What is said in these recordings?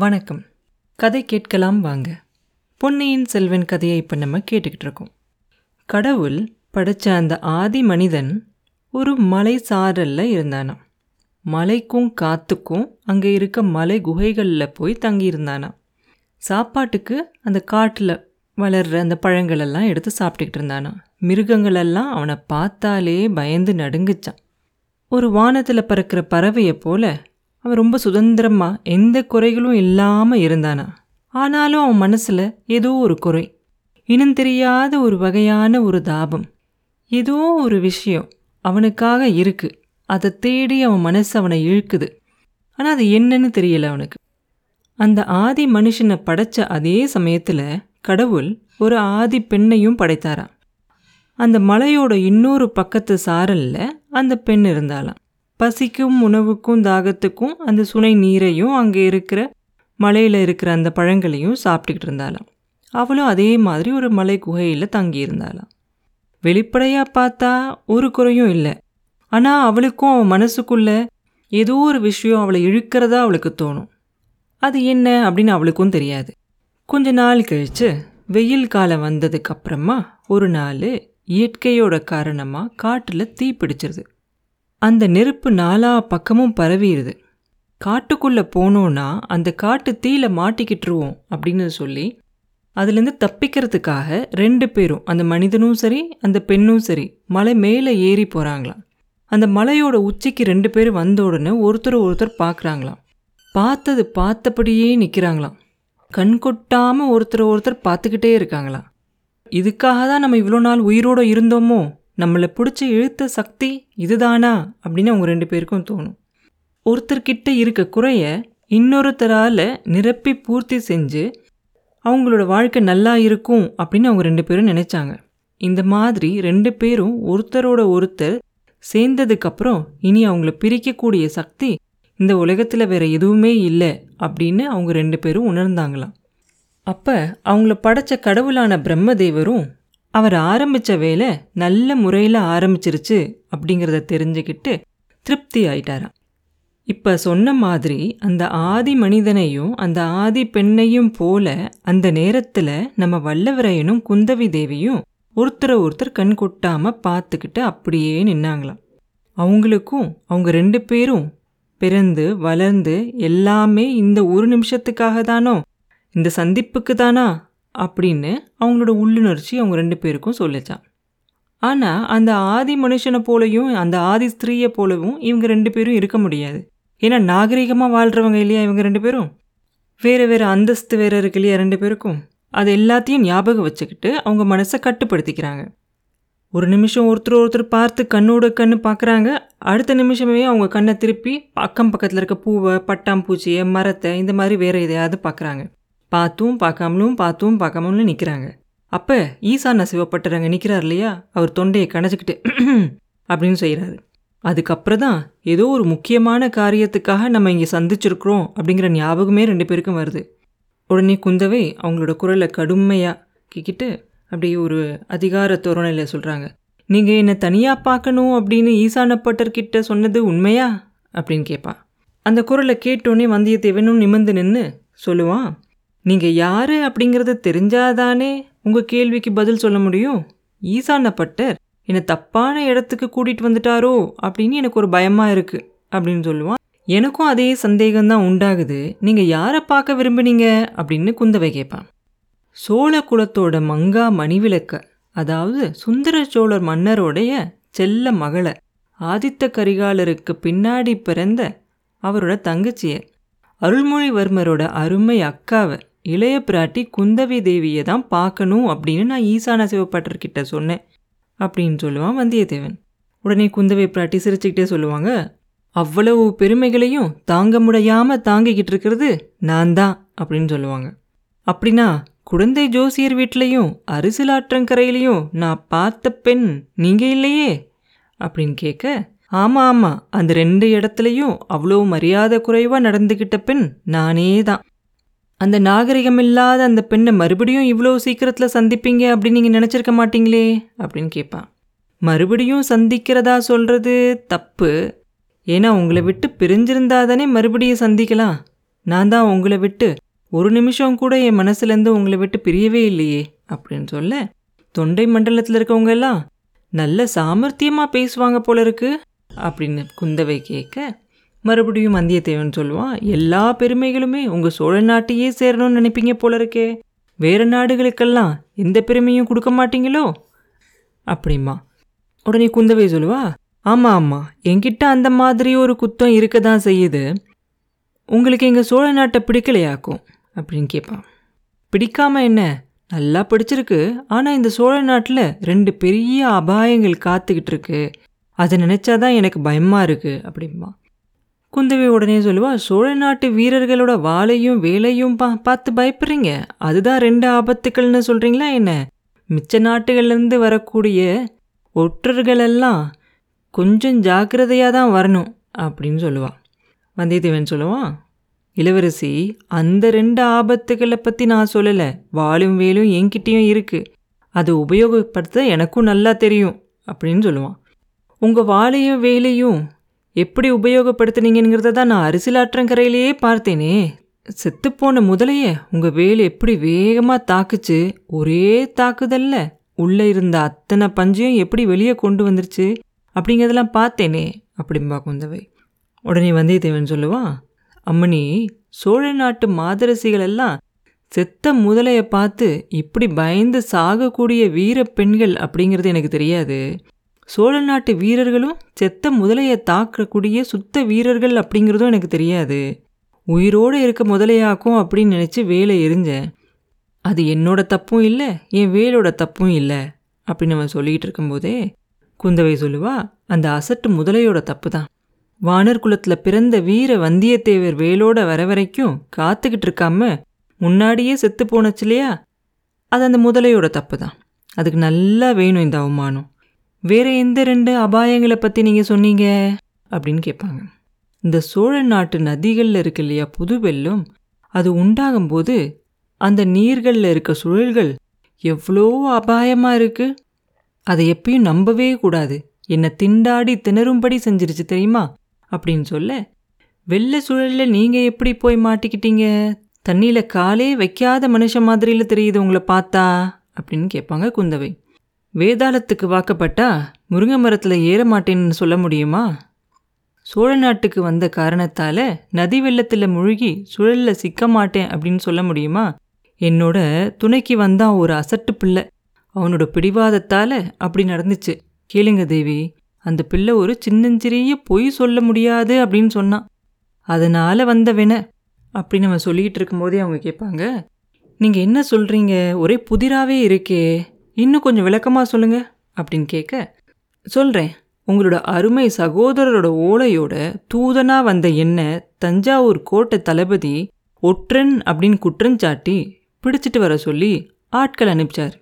வணக்கம். கதை கேட்கலாம் வாங்க. பொன்னியின் செல்வன் கதையை இப்போ நம்ம கேட்டுக்கிட்டு இருக்கோம். கடவுள் படைச்ச அந்த ஆதி மனிதன் ஒரு மலை சாரல்ல இருந்தானாம். மலைக்கும் காத்துக்கும் அங்கே இருக்க மலை குகைகளில் போய் தங்கியிருந்தானாம் சாப்பாட்டுக்கு அந்த காட்டில் வளர்ற அந்த பழங்களெல்லாம் எடுத்து சாப்பிட்டுக்கிட்டு இருந்தானாம். மிருகங்களெல்லாம் அவனை பார்த்தாலே பயந்து நடுங்குச்சான் ஒரு வானத்தில் பறக்கிற பறவையை போல அவன் ரொம்ப சுதந்திரமாக எந்த குறைகளும் இல்லாமல் இருந்தானா. ஆனாலும் அவன் மனசில் ஏதோ ஒரு குறை இனம் தெரியாத ஒரு வகையான ஒரு தாபம் ஏதோ ஒரு விஷயம் அவனுக்காக இருக்குது அதை தேடி அவன் மனசு அவனை இழுக்குது. ஆனால் அது என்னன்னு தெரியல அவனுக்கு. அந்த ஆதி மனுஷனை படைச்ச அதே சமயத்தில் கடவுள் ஒரு ஆதி பெண்ணையும் படைத்தாராம். அந்த மலையோட இன்னொரு பக்கத்து சாரல்ல அந்த பெண் இருந்தாளாம். பசிக்கும் உணவுக்கும் தாகத்துக்கும் அந்த சுனை நீரையும் அங்கே இருக்கிற மலையில் இருக்கிற அந்த பழங்களையும் சாப்பிட்டுக்கிட்டு இருந்தாளாம். அவளும் அதே மாதிரி ஒரு மலை குகையில் தங்கியிருந்தாளாம். வெளிப்படையாக பார்த்தா ஒரு குறையும் இல்லை. ஆனால் அவளுக்கும் அவன் மனசுக்குள்ள ஏதோ ஒரு விஷயம் அவளை இழுக்கிறதா அவளுக்கு தோணும். அது என்ன அப்படின்னு அவளுக்கும் தெரியாது. கொஞ்ச நாள் கழித்து வெயில் காலம் வந்ததுக்கப்புறமா ஒரு நாள் இயற்கையோட காரணமாக காட்டில் தீ பிடிச்சிருது. அந்த நெருப்பு நாலா பக்கமும் பரவிடுது காட்டுக்குள்ளே போனோன்னா அந்த காட்டு தீயில மாட்டிக்கிட்டுருவோம் அப்படின்னு சொல்லி அதுலேருந்து தப்பிக்கிறதுக்காக ரெண்டு பேரும் அந்த மனிதனும் சரி அந்த பெண்ணும் சரி மலை மேலே ஏறி போகிறாங்களாம் அந்த மலையோட உச்சிக்கு ரெண்டு பேரும் வந்த உடனே ஒருத்தர் ஒருத்தர் பார்க்குறாங்களாம் பார்த்தது பார்த்தபடியே நிற்கிறாங்களாம் கண் கொட்டாமல் ஒருத்தர் ஒருத்தர் பார்த்துக்கிட்டே இருக்காங்களாம். இதுக்காக தான் நம்ம இவ்வளோ நாள் உயிரோடு இருந்தோமோ? நம்மளை பிடிச்சி இழுத்த சக்தி இதுதானா அப்படின்னு அவங்க ரெண்டு பேருக்கும் தோணும். ஒருத்தர்கிட்ட இருக்க குறைய இன்னொருத்தரால் நிரப்பி பூர்த்தி செஞ்சு அவங்களோட வாழ்க்கை நல்லா இருக்கும் அப்படின்னு அவங்க ரெண்டு பேரும் நினைச்சாங்க. இந்த மாதிரி ரெண்டு பேரும் ஒருத்தரோட ஒருத்தர் சேர்ந்ததுக்கப்புறம் இனி அவங்கள பிரிக்கக்கூடிய சக்தி இந்த உலகத்தில் வேற எதுவுமே இல்லை அப்படின்னு அவங்க ரெண்டு பேரும் உணர்ந்தாங்களாம். அப்போ அவங்கள படைச்ச கடவுளான பிரம்மதேவரும் அவர் ஆரம்பித்த வேலை நல்ல முறையில் ஆரம்பிச்சிருச்சு அப்படிங்கிறத தெரிஞ்சுக்கிட்டு திருப்தி ஆயிட்டாராம். இப்போ சொன்ன மாதிரி அந்த ஆதி மனிதனையும் அந்த ஆதி பெண்ணையும் போல அந்த நேரத்தில் நம்ம வல்லவரையனும் குந்தவி தேவியும் ஒருத்தரை ஒருத்தர் கண் கொட்டாமல் பார்த்துக்கிட்டு அப்படியே நின்னாங்களாம். அவங்களுக்கும் அவங்க ரெண்டு பேரும் பிறந்து வளர்ந்து எல்லாமே இந்த ஒரு நிமிஷத்துக்காக தானோ? இந்த சந்திப்புக்கு தானா? அப்படின்னு அவங்களோட உள்ளுணர்ச்சி அவங்க ரெண்டு பேருக்கும் சொல்லிச்சான். ஆனால் அந்த ஆதி மனுஷனை போலையும் அந்த ஆதி ஸ்திரீயை போலவும் இவங்க ரெண்டு பேரும் இருக்க முடியாது. ஏன்னா நாகரிகமாக வாழ்கிறவங்க இல்லையா இவங்க ரெண்டு பேரும்? வேறு வேறு அந்தஸ்து வேறு இருக்கு இல்லையா ரெண்டு பேருக்கும்? அது எல்லாத்தையும் ஞாபகம் வச்சுக்கிட்டு அவங்க மனசை கட்டுப்படுத்திக்கிறாங்க. ஒரு நிமிஷம் ஒருத்தர் ஒருத்தர் பார்த்து கண்ணோட கண்ணு பார்க்குறாங்க அடுத்த நிமிஷமே அவங்க கண்ணை திருப்பி அக்கம் பக்கத்தில் இருக்க பூவை பட்டாம்பூச்சியை மரத்தை இந்த மாதிரி வேறு எதையாவது பார்க்குறாங்க பார்த்தும் பார்க்காமலும் பார்த்தும் பார்க்காமலும் நிற்கிறாங்க அப்போ ஈசான சிவப்பட்டரங்க நிற்கிறார் இல்லையா? அவர் தொண்டையை கணச்சிக்கிட்டு அப்படின்னு செய்கிறாரு அதுக்கப்புறம் தான் ஏதோ ஒரு முக்கியமான காரியத்துக்காக நம்ம இங்கே சந்திச்சிருக்கிறோம் அப்படிங்கிற ஞாபகமே ரெண்டு பேருக்கும் வருது. உடனே குந்தவை அவங்களோட குரலை கடுமையாக கிக்கிட்டு அப்படியே ஒரு அதிகார தோரணையில் சொல்கிறாங்க நீங்கள் என்னை தனியாக பார்க்கணும் அப்படின்னு ஈசானப்பட்டர்கிட்ட சொன்னது உண்மையா? அப்படின்னு கேட்பான் அந்த குரலை கேட்டோன்னே வந்தியத்தேவனும் நிமிர்ந்து நின்று சொல்லுவான் நீங்கள் யார் அப்படிங்கிறது தெரிஞ்சாதானே உங்கள் கேள்விக்கு பதில் சொல்ல முடியும்? ஈசானப்பட்டர் என்னை தப்பான இடத்துக்கு கூட்டிகிட்டு வந்துட்டாரோ? அப்படின்னு எனக்கு ஒரு பயமாக இருக்குது அப்படின்னு சொல்லுவான். எனக்கும் அதே சந்தேகம்தான் உண்டாகுது. நீங்கள் யாரை பார்க்க விரும்புனீங்க? அப்படின்னு குந்தவை கேட்பான். சோழ குலத்தோட மங்கா மணிவிளக்க அதாவது சுந்தர சோழர் மன்னரோடைய செல்ல மகளை ஆதித்த கரிகாலருக்கு பின்னாடி பிறந்த அவரோட தங்கச்சிய அருள்மொழிவர்மரோட அருமை அக்காவை இளைய பிராட்டி குந்தவி தேவியை தான் பார்க்கணும் அப்படின்னு நான் ஈசான சிவப்பட்டர்கிட்ட சொன்னேன் அப்படின்னு சொல்லுவான் வந்தியத்தேவன். உடனே குந்தவை பிராட்டி சிரிச்சுக்கிட்டே சொல்லுவாங்க அவ்வளவு பெருமைகளையும் தாங்க முடியாம தாங்கிக்கிட்டு இருக்கிறது நான் தான் அப்படின்னு சொல்லுவாங்க. அப்படின்னா குழந்தை ஜோசியர் வீட்லேயும் அரிசிலாற்றங்கரையிலையும் நான் பார்த்த பெண் நீங்க இல்லையே? அப்படின்னு கேட்க ஆமாம் ஆமாம் அந்த ரெண்டு இடத்துலையும் அவ்வளோ மரியாதை குறைவாக நடந்துக்கிட்ட பெண் நானே தான். அந்த நாகரிகம் இல்லாத அந்த பெண்ணை மறுபடியும் இவ்வளோ சீக்கிரத்தில் சந்திப்பீங்க அப்படின்னு நீங்கள் நினச்சிருக்க மாட்டீங்களே? அப்படின்னு கேட்பான். மறுபடியும் சந்திக்கிறதா சொல்கிறது தப்பு. ஏன்னா உங்களை விட்டு பிரிஞ்சிருந்தா தானே மறுபடியும் சந்திக்கலாம். நான் தான் உங்களை விட்டு ஒரு நிமிஷம் கூட என் மனசுலேருந்து உங்களை விட்டு பிரியவே இல்லையே அப்படின்னு சொல்ல தொண்டை மண்டலத்தில் இருக்கவங்க எல்லாம் நல்ல சாமர்த்தியமாக பேசுவாங்க போல இருக்கு அப்படின்னு குந்தவை கேட்க மறுபடியும் வந்தியத்தேவன் சொல்லுவான் எல்லா பெருமைகளுமே உங்கள் சோழ நாட்டையே சேரணும்னு நினைப்பீங்க போல இருக்கே. வேறு நாடுகளுக்கெல்லாம் எந்த பெருமையும் கொடுக்க மாட்டீங்களோ? அப்படிமா உடனே குந்தவை சொல்லுவா ஆமாம் ஆமாம் என்கிட்ட அந்த மாதிரி ஒரு குத்தம் இருக்க தான் செய்யுது. உங்களுக்கு எங்கள் சோழ நாட்டை பிடிக்கலையாக்கும்? அப்படின்னு கேட்பான் பிடிக்காம என்ன? நல்லா பிடிச்சிருக்கு. ஆனால் இந்த சோழ நாட்டில் ரெண்டு பெரிய அபாயங்கள் காத்துக்கிட்டு இருக்கு. அதை நினச்சாதான் எனக்கு பயமாக இருக்குது அப்படிம்பா. குந்தவை உடனே சொல்லுவா சோழ நாட்டு வீரர்களோட வாளையும் வேலையும் பா பார்த்து பயப்படுறீங்க? அதுதான் ரெண்டு ஆபத்துக்கள்னு சொல்கிறீங்களா என்ன? மிச்ச நாட்டுகள்லேருந்து வரக்கூடிய ஒற்றர்களெல்லாம் கொஞ்சம் ஜாக்கிரதையாக தான் வரணும் அப்படின்னு சொல்லுவான் வந்தியத்தேவன் சொல்லுவான் இளவரசி அந்த ரெண்டு ஆபத்துக்களை பற்றி நான் சொல்லலை. வாளும் வேலும் என்கிட்டேயும் இருக்குது அதை உபயோகப்படுத்த எனக்கும் நல்லா தெரியும் அப்படின்னு சொல்லுவான் உங்கள் வாளையும் வேலையும் எப்படி உபயோகப்படுத்தினீங்கிறத தான் நான் அரிசிலாற்றங்கரையிலேயே பார்த்தேனே. செத்துப்போன முதலைய உங்கள் வேல் எப்படி வேகமாக தாக்குச்சு? ஒரே தாக்குதல்ல. உள்ளே இருந்த அத்தனை பஞ்சையும் எப்படி வெளியே கொண்டு வந்துருச்சு? அப்படிங்கிறதெல்லாம் பார்த்தேனே அப்படிம்பா குந்தவை உடனே வந்தியத்தேவன் சொல்லுவான் அம்மணி சோழ நாட்டு மாதரசிகள் எல்லாம் செத்த முதலையை பார்த்து இப்படி பயந்து சாகக்கூடிய வீர பெண்கள் அப்படிங்கிறது எனக்கு தெரியாது. சோழ நாட்டு வீரர்களும் செத்த முதலையை தாக்கக்கூடிய சுத்த வீரர்கள் அப்படிங்கிறதும் எனக்கு தெரியாது. உயிரோடு இருக்க முதலையாக்கும் அப்படின்னு நினச்சி வேலை எரிஞ்சேன். அது என்னோட தப்பும் இல்லை என் வேலோட தப்பும் இல்லை அப்படின்னு அவன் சொல்லிகிட்டு இருக்கும்போதே குந்தவை சொல்லுவா அந்த அசட்டு முதலையோட தப்பு தான் வானர் குலத்தில் பிறந்த வீர வந்தியத்தேவர் வேலோட வர வரைக்கும் காத்துக்கிட்டு இருக்காம முன்னாடியே செத்து போனச்சு இல்லையா? அது அந்த முதலையோட தப்பு தான் அதுக்கு நல்லா வேணும் இந்த அவமானம். வேற எந்த ரெண்டு அபாயங்களை பற்றி நீங்கள் சொன்னீங்க? அப்படின்னு கேட்பாங்க. இந்த சோழ நாட்டு நதிகளில் இருக்கு இல்லையா புது வெள்ளம்? அது உண்டாகும்போது அந்த நீர்களில் இருக்க சுழல்கள் எவ்வளோ அபாயமாக இருக்குது அதை எப்பயும் நம்பவே கூடாது. என்னை திண்டாடி திணறும்படி செஞ்சிருச்சு தெரியுமா? அப்படின்னு சொல்ல வெள்ளை சுழலில் நீங்கள் எப்படி போய் மாட்டிக்கிட்டீங்க? தண்ணியில் காலே வைக்காத மனுஷன் மாதிரியில் தெரியுது உங்களை பார்த்தா அப்படின்னு கேட்பாங்க குந்தவை. வேதாளத்துக்கு வாக்கப்பட்டா முருங்கை மரத்தில் ஏற மாட்டேன்னு சொல்ல முடியுமா? சோழ நாட்டுக்கு வந்த காரணத்தால் நதி வெள்ளத்தில் முழுகி சுழலில் சிக்க மாட்டேன் அப்படின்னு சொல்ல முடியுமா? என்னோட துணைக்கு வந்தான் ஒரு அசட்டு பிள்ளை. அவனோட பிடிவாதத்தால் அப்படி நடந்துச்சு. கேளுங்க தேவி அந்த பிள்ளை ஒரு சின்னஞ்சிறிய பொய் சொல்ல முடியாது அப்படின்னு சொன்னான். அதனால் வந்த அப்படி அப்படின்னு சொல்லிக்கிட்டு இருக்கும்போதே அவங்க கேட்பாங்க நீங்கள் என்ன சொல்கிறீங்க ஒரே புதிராகவே இருக்கே. இன்னும் கொஞ்சம் விளக்கமாக சொல்லுங்க அப்படின்னு கேட்க சொல்கிறேன் உங்களோட அருமை சகோதரரோட ஓலையோட தூதனாக வந்த என்ன தஞ்சாவூர் கோட்டை தளபதி ஒற்றன் அப்படின்னு குற்றஞ்சாட்டி பிடிச்சிட்டு வர சொல்லி ஆட்கள் அனுப்பிச்சார்.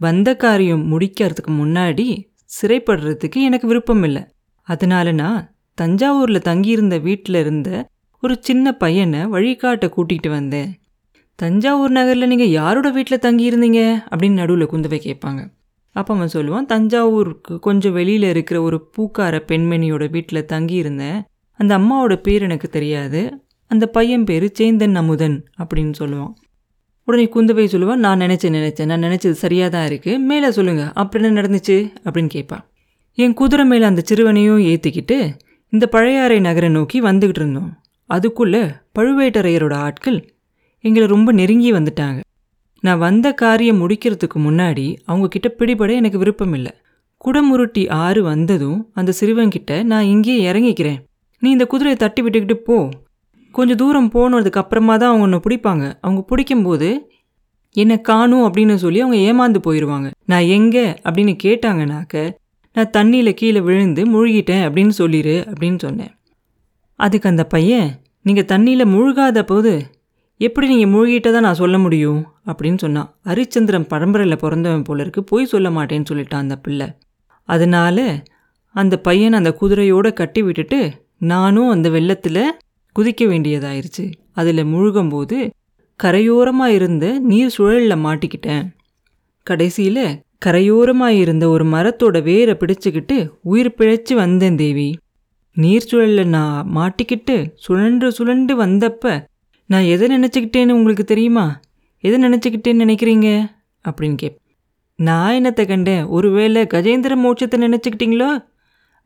வந்த காரியம் முடிக்கிறதுக்கு முன்னாடி சிறைப்படுறதுக்கு எனக்கு விருப்பம் இல்லை. அதனால நான் தஞ்சாவூரில் தங்கியிருந்த வீட்டில் இருந்த ஒரு சின்ன பையனை வழிகாட்ட கூட்டிகிட்டு வந்தேன். தஞ்சாவூர் நகரில் நீங்கள் யாரோட வீட்டில் தங்கியிருந்தீங்க? அப்படின்னு நடுவில் குந்தவை கேட்பாங்க. அப்போ அவன் சொல்லுவான் தஞ்சாவூருக்கு கொஞ்சம் வெளியில் இருக்கிற ஒரு பூக்கார பெண்மணியோட வீட்டில் தங்கியிருந்தேன். அந்த அம்மாவோட பேர் எனக்கு தெரியாது. அந்த பையன் பேர் சேந்தன் அமுதன் அப்படின்னு சொல்லுவான். உடனே குந்தவை சொல்லுவான் நான் நினச்சேன் நினச்சேன். நான் நினச்சது சரியாக தான் இருக்குது மேலே சொல்லுங்கள் அப்புறம் என்ன நடந்துச்சு? அப்படின்னு கேட்பான். என் குதிரை மேலே அந்த சிறுவனையும் ஏற்றிக்கிட்டு இந்த பழையாறை நகரை நோக்கி வந்துக்கிட்டு இருந்தோம். அதுக்குள்ளே பழுவேட்டரையரோட ஆட்கள் எங்களை ரொம்ப நெருங்கி வந்துட்டாங்க. நான் வந்த காரியம் முடிக்கிறதுக்கு முன்னாடி அவங்க கிட்ட பிடிபட எனக்கு விருப்பம் இல்லை குடமுருட்டி ஆறு வந்ததும் அந்த சிறுவன்கிட்ட நான் இங்கேயே இறங்கிக்கிறேன். நீ இந்த குதிரையை தட்டி விட்டுக்கிட்டு போ. கொஞ்சம் தூரம் போனதுக்கு அப்புறமா தான் அவங்க ஒன்று பிடிப்பாங்க. அவங்க பிடிக்கும்போது என்னை காணும் அப்படின்னு சொல்லி அவங்க ஏமாந்து போயிடுவாங்க நான் எங்கே அப்படின்னு கேட்டாங்கனாக்க நான் தண்ணியில் கீழே விழுந்து முழுகிட்டேன் அப்படின்னு சொல்லிடு அப்படின்னு சொன்னேன். அதுக்கு அந்த பையன் நீங்கள் தண்ணியில் முழுகாத போது எப்படி நீங்கள் மூழ்கிட்ட தான் நான் சொல்ல முடியும்? அப்படின்னு சொன்னான் ஹரிச்சந்திரன் பரம்பரையில் பிறந்தவன் போல இருக்கு போய் சொல்ல மாட்டேன்னு சொல்லிட்டான் அந்த பிள்ளை. அதனால அந்த பையன் அந்த குதிரையோடு கட்டி விட்டுட்டு நானும் அந்த வெள்ளத்தில் குதிக்க வேண்டியதாயிருச்சு. அதில் முழுகும்போது கரையோரமாக இருந்த நீர் சுழலில் மாட்டிக்கிட்டேன். கடைசியில் கரையோரமாக இருந்த ஒரு மரத்தோட வேரை பிடிச்சிக்கிட்டு உயிர் பிழைச்சி வந்தேன் தேவி. நீர் சுழலில் நான் மாட்டிக்கிட்டு சுழன்று சுழண்டு வந்தப்ப நான் எதை நினச்சிக்கிட்டேன்னு உங்களுக்கு தெரியுமா? எதை நினச்சிக்கிட்டேன்னு நினைக்கிறீங்க? அப்படின்னு கேப். நான் என்னத்தை கண்டேன்? ஒருவேளை கஜேந்திர மோட்சத்தை நினச்சிக்கிட்டீங்களோ?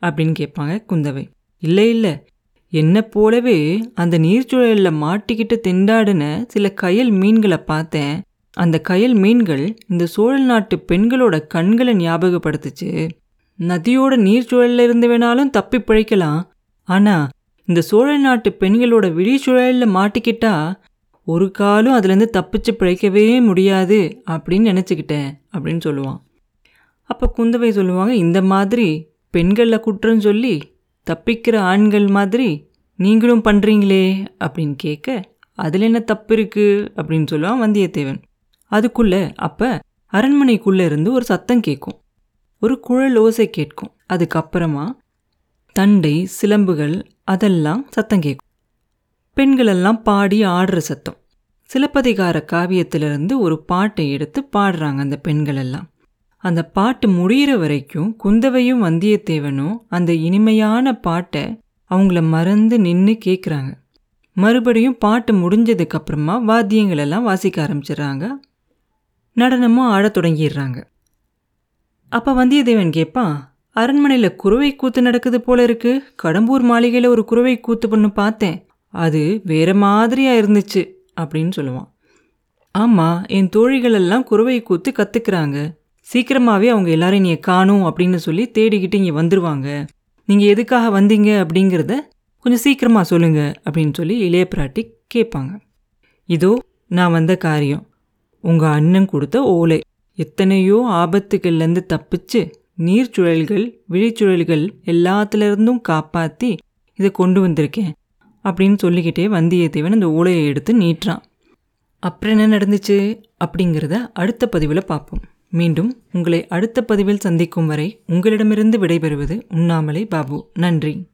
அப்படின்னு கேட்பாங்க குந்தவை. இல்லை இல்லை. என்னை போலவே அந்த நீர்ச்சூழலில் மாட்டிக்கிட்டு திண்டாடின சில கயல் மீன்களை பார்த்தேன். அந்த கயல் மீன்கள் இந்த சோழ நாட்டு பெண்களோட கண்களை ஞாபகப்படுத்துச்சு. நதியோட நீர்ச்சூழலில் இருந்து வேணாலும் தப்பி பிழைக்கலாம். ஆனால் இந்த சோழ நாட்டு பெண்களோட விழிச்சுழலில் மாட்டிக்கிட்டா ஒரு காலும் அதுலேருந்து தப்பிச்சு பிழைக்கவே முடியாது அப்படின்னு நினச்சிக்கிட்டேன் அப்படின்னு சொல்லுவான். அப்போ குந்தவை சொல்லுவாங்க இந்த மாதிரி பெண்களில் குற்றம் சொல்லி தப்பிக்கிற ஆண்கள் மாதிரி நீங்களும் பண்ணுறீங்களே? அப்படின்னு கேட்க அதில் என்ன தப்பு இருக்குது அப்படின்னு சொல்லுவான் வந்தியத்தேவன். அதுக்குள்ளே அப்போ அரண்மனைக்குள்ளே இருந்து ஒரு சத்தம் கேட்கும். ஒரு குழல் ஓசை கேட்கும். அதுக்கப்புறமா தண்டை சிலம்புகள் அதெல்லாம் சத்தம் கேட்கும் பெண்களெல்லாம் பாடி ஆடுற சத்தம். சிலப்பதிகார காவியத்திலிருந்து ஒரு பாட்டை எடுத்து பாடுறாங்க அந்த பெண்கள் எல்லாம் அந்த பாட்டு முடிகிற வரைக்கும் குந்தவையும் வந்தியத்தேவனும் அந்த இனிமையான பாட்டை அவங்கள மறந்து நின்று கேட்குறாங்க மறுபடியும் பாட்டு முடிஞ்சதுக்கப்புறமா வாத்தியங்களெல்லாம் வாத்தியங்கள் எல்லாம் வாசிக்க ஆரம்பிச்சிடுறாங்க. நடனமும் ஆடத் தொடங்கிடுறாங்க. அப்போ வந்தியத்தேவன் கேட்பான் அரண்மனையில் குறவை கூத்து நடக்குது போல இருக்கு. கடம்பூர் மாளிகையில் ஒரு குறவை கூத்து பொண்ணு பார்த்தேன். அது வேற மாதிரியா இருந்துச்சு அப்படின்னு சொல்லுவான். ஆமாம் என் தோழிகள் எல்லாம் குறுவை கூத்து கற்றுக்குறாங்க சீக்கிரமாகவே அவங்க எல்லாரையும் நீ காணும் அப்படின்னு சொல்லி தேடிக்கிட்டு இங்கே வந்துடுவாங்க நீங்கள் எதுக்காக வந்தீங்க அப்படிங்கிறத கொஞ்சம் சீக்கிரமாக சொல்லுங்க அப்படின்னு சொல்லி இளைய பிராட்டி கேட்பாங்க. இதோ நான் வந்த காரியம். உங்கள் அண்ணன் கொடுத்த ஓலை. எத்தனையோ ஆபத்துகள்லேருந்து தப்பிச்சு நீர்ச்சுழல்கள் விழிச்சுழல்கள் எல்லாத்துலேருந்தும் காப்பாற்றி இதை கொண்டு வந்திருக்கேன் அப்படின்னு சொல்லிக்கிட்டே வந்தியத்தேவன் அந்த ஓலையை எடுத்து நீட்டுறான். அப்புறம் என்ன நடந்துச்சு அப்படிங்கிறத அடுத்த பதிவில் பார்ப்போம். மீண்டும் உங்களை அடுத்த பதிவில் சந்திக்கும் வரை உங்களிடமிருந்து விடைபெறுவது உண்ணாமலை பாபு. நன்றி.